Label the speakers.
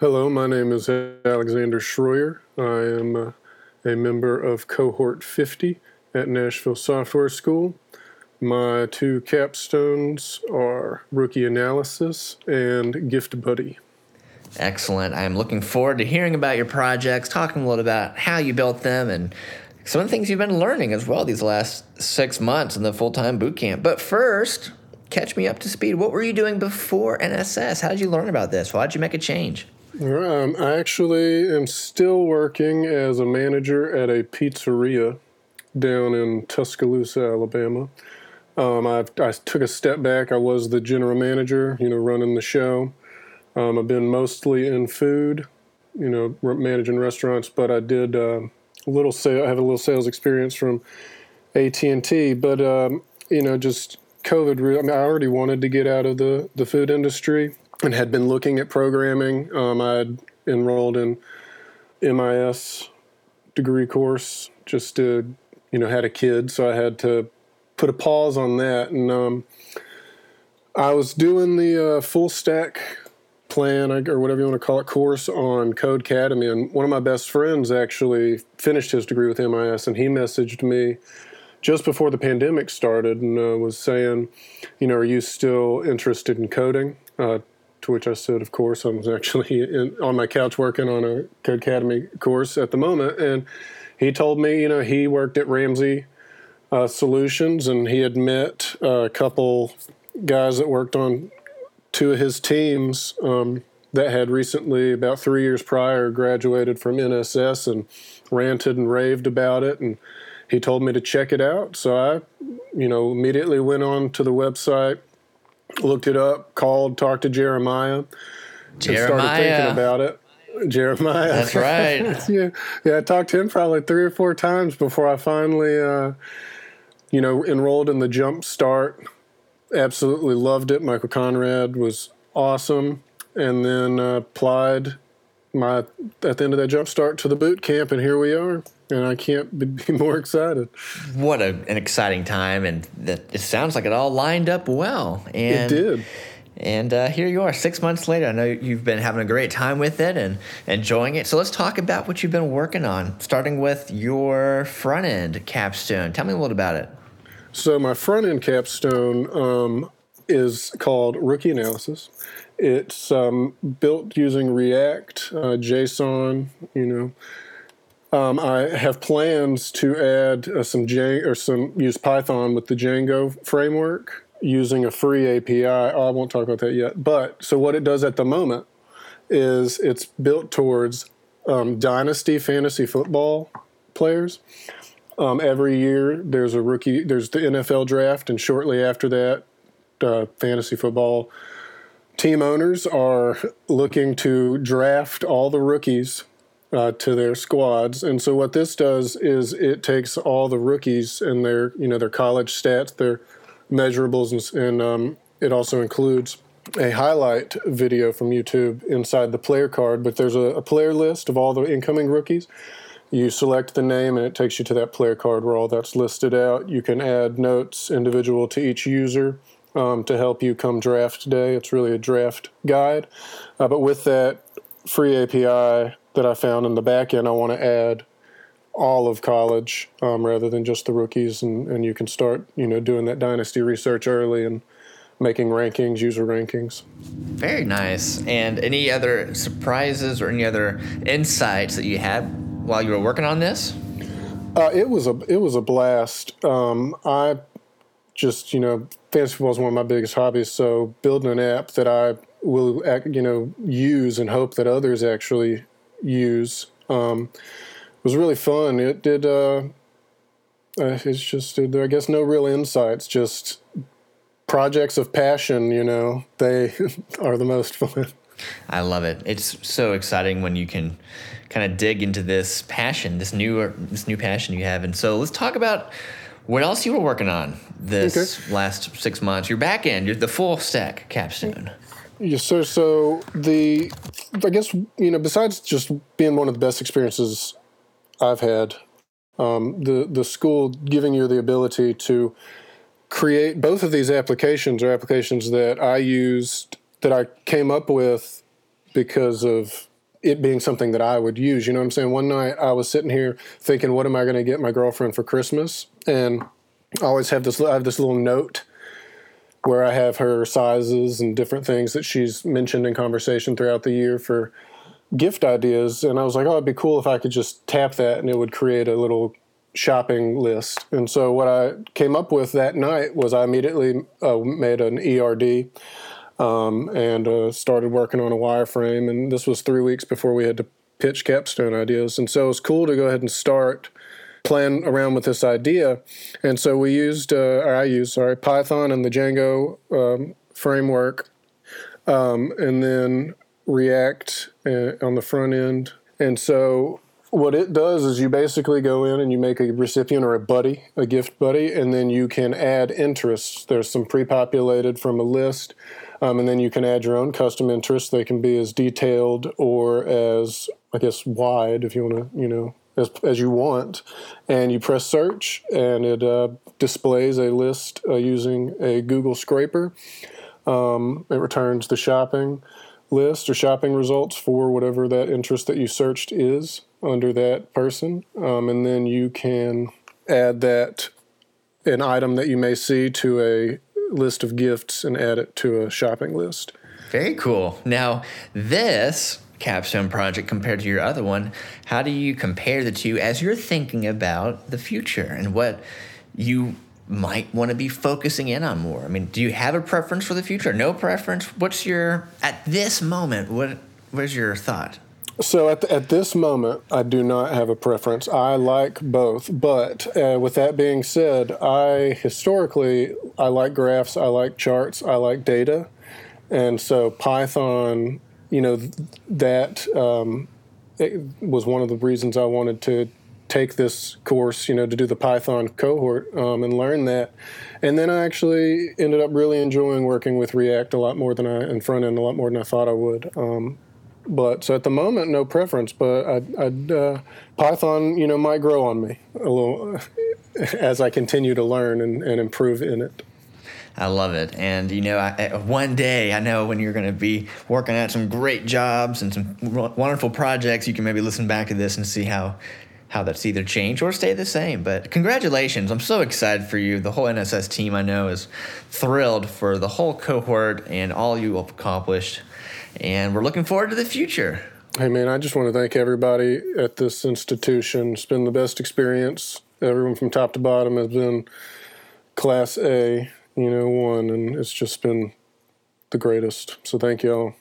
Speaker 1: Hello, my name is Alexander Schroyer. I am uh, a member of Cohort 50 at Nashville Software School. My two capstones are Rookie Analysis and Gift Buddy.
Speaker 2: Excellent. I'm looking forward to hearing about your projects, talking a little about how you built them, and some of the things you've been learning as well these last six months in the full time boot camp. But first, catch me up to speed. What were you doing before NSS? How did you learn about this? Why did you make a change?
Speaker 1: Um, I actually am still working as a manager at a pizzeria down in Tuscaloosa, Alabama. Um, I, took a step back. I was the general manager, you know, running the show. Um, I've been mostly in food, you know, managing restaurants, but I did uh, a little sale. I have a little sales experience from AT and T, but um, you know, just COVID. I mean, I already wanted to get out of the the food industry and had been looking at programming. Um, I had enrolled in MIS degree course just to, you know, had a kid, so I had to put a pause on that. And um, I was doing the uh, full stack plan or whatever you want to call it course on Codecademy, and one of my best friends actually finished his degree with MIS, and he messaged me just before the pandemic started and uh, was saying, you know, are you still interested in coding? Uh, to which I said, of course, I'm actually in, on my couch working on a Codecademy course at the moment. And he told me, you know, he worked at Ramsey uh, Solutions and he had met a couple guys that worked on two of his teams um, that had recently, about three years prior, graduated from NSS and ranted and raved about it. And he told me to check it out. So I, you know, immediately went on to the website looked it up, called, talked to Jeremiah,
Speaker 2: Jeremiah.
Speaker 1: started thinking about it. Jeremiah.
Speaker 2: That's right.
Speaker 1: yeah, yeah. I talked to him probably three or four times before I finally, uh, you know, enrolled in the Jump Start. Absolutely loved it. Michael Conrad was awesome, and then uh, applied my at the end of that Jump Start to the boot camp, and here we are and I can't be more excited.
Speaker 2: What a, an exciting time, and that it sounds like it all lined up well. And
Speaker 1: it did.
Speaker 2: And uh, here you are, six months later. I know you've been having a great time with it and enjoying it. So let's talk about what you've been working on, starting with your front end capstone. Tell me a little about it.
Speaker 1: So my front end capstone um, is called Rookie Analysis. It's um, built using React, uh, JSON, you know um, I have plans to add uh, some or some use Python with the Django framework using a free API. Oh, I won't talk about that yet. But so what it does at the moment is it's built towards um, dynasty fantasy football players. Um, every year there's a rookie. There's the NFL draft, and shortly after that, uh, fantasy football team owners are looking to draft all the rookies uh, to their squads. And so what this does is it takes all the rookies and their you know their college stats, their measurables, and, and um, it also includes a highlight video from YouTube inside the player card. But there's a, a player list of all the incoming rookies. You select the name and it takes you to that player card where all that's listed out. You can add notes individual to each user. Um, to help you come draft day. It's really a draft guide. Uh, but with that free API, that I found in the back end, I want to add all of college um, rather than just the rookies, and, and you can start you know doing that dynasty research early and making rankings, user rankings.
Speaker 2: Very nice. And any other surprises or any other insights that you had while you were working on this?
Speaker 1: Uh, it was a it was a blast. Um, I just you know fantasy football is one of my biggest hobbies, so building an app that I will you know use and hope that others actually use. Um, was really fun. It did. Uh, uh it's just, I guess, no real insights. Just projects of passion. You know, they are the most fun.
Speaker 2: I love it. It's so exciting when you can kind of dig into this passion, this new this new passion you have. And so let's talk about what else you were working on this okay. last six months. Your back end, you're the full stack capstone.
Speaker 1: Yes, sir. So the, I guess you know, besides just being one of the best experiences I've had, um, the the school giving you the ability to create both of these applications are applications that I used that I came up with because of it being something that I would use. You know what I'm saying? One night I was sitting here thinking, what am I going to get my girlfriend for Christmas? And I always have this. I have this little note where I have her sizes and different things that she's mentioned in conversation throughout the year for gift ideas. And I was like, oh, it'd be cool if I could just tap that and it would create a little shopping list. And so what I came up with that night was I immediately uh, made an ERD um, and uh, started working on a wireframe. And this was three weeks before we had to pitch capstone ideas. And so it was cool to go ahead and start playing around with this idea. And so we used, uh, or I used, sorry, Python and the Django um, framework, um, and then React uh, on the front end. And so what it does is you basically go in and you make a recipient or a buddy, a gift buddy, and then you can add interests. There's some pre-populated from a list, um, and then you can add your own custom interests. They can be as detailed or as I guess wide, if you want to, you know, as as you want. And you press search, and it uh, displays a list uh, using a Google scraper. Um, it returns the shopping list or shopping results for whatever that interest that you searched is under that person. Um, and then you can add that an item that you may see to a list of gifts and add it to a shopping list.
Speaker 2: Very cool. Now, this capstone project compared to your other one, how do you compare the two as you're thinking about the future and what you might want to be focusing in on more? I mean, do you have a preference for the future? No preference? What's your at this moment? What where's your thought?
Speaker 1: So at, at this moment, I do not have a preference. I like both, but uh, with that being said, I historically I like graphs, I like charts, I like data, and so Python, you know, that um, was one of the reasons I wanted to take this course, you know, to do the Python cohort um, and learn that. And then I actually ended up really enjoying working with React a lot more than I and front end a lot more than I thought I would. Um, but so at the moment, no preference. But I'd, I'd uh, Python, you know, might grow on me a little as I continue to learn and, and improve in it.
Speaker 2: I love it. And, you know, I, one day I know when you're going to be working at some great jobs and some wonderful projects, you can maybe listen back to this and see how how that's either changed or stay the same. But congratulations. I'm so excited for you. The whole NSS team I know is thrilled for the whole cohort and all you have accomplished. And we're looking forward to the future.
Speaker 1: Hey, man, I just want to thank everybody at this institution. It's been the best experience. Everyone from top to bottom has been class A, you know, one, and it's just been the greatest. So thank y'all.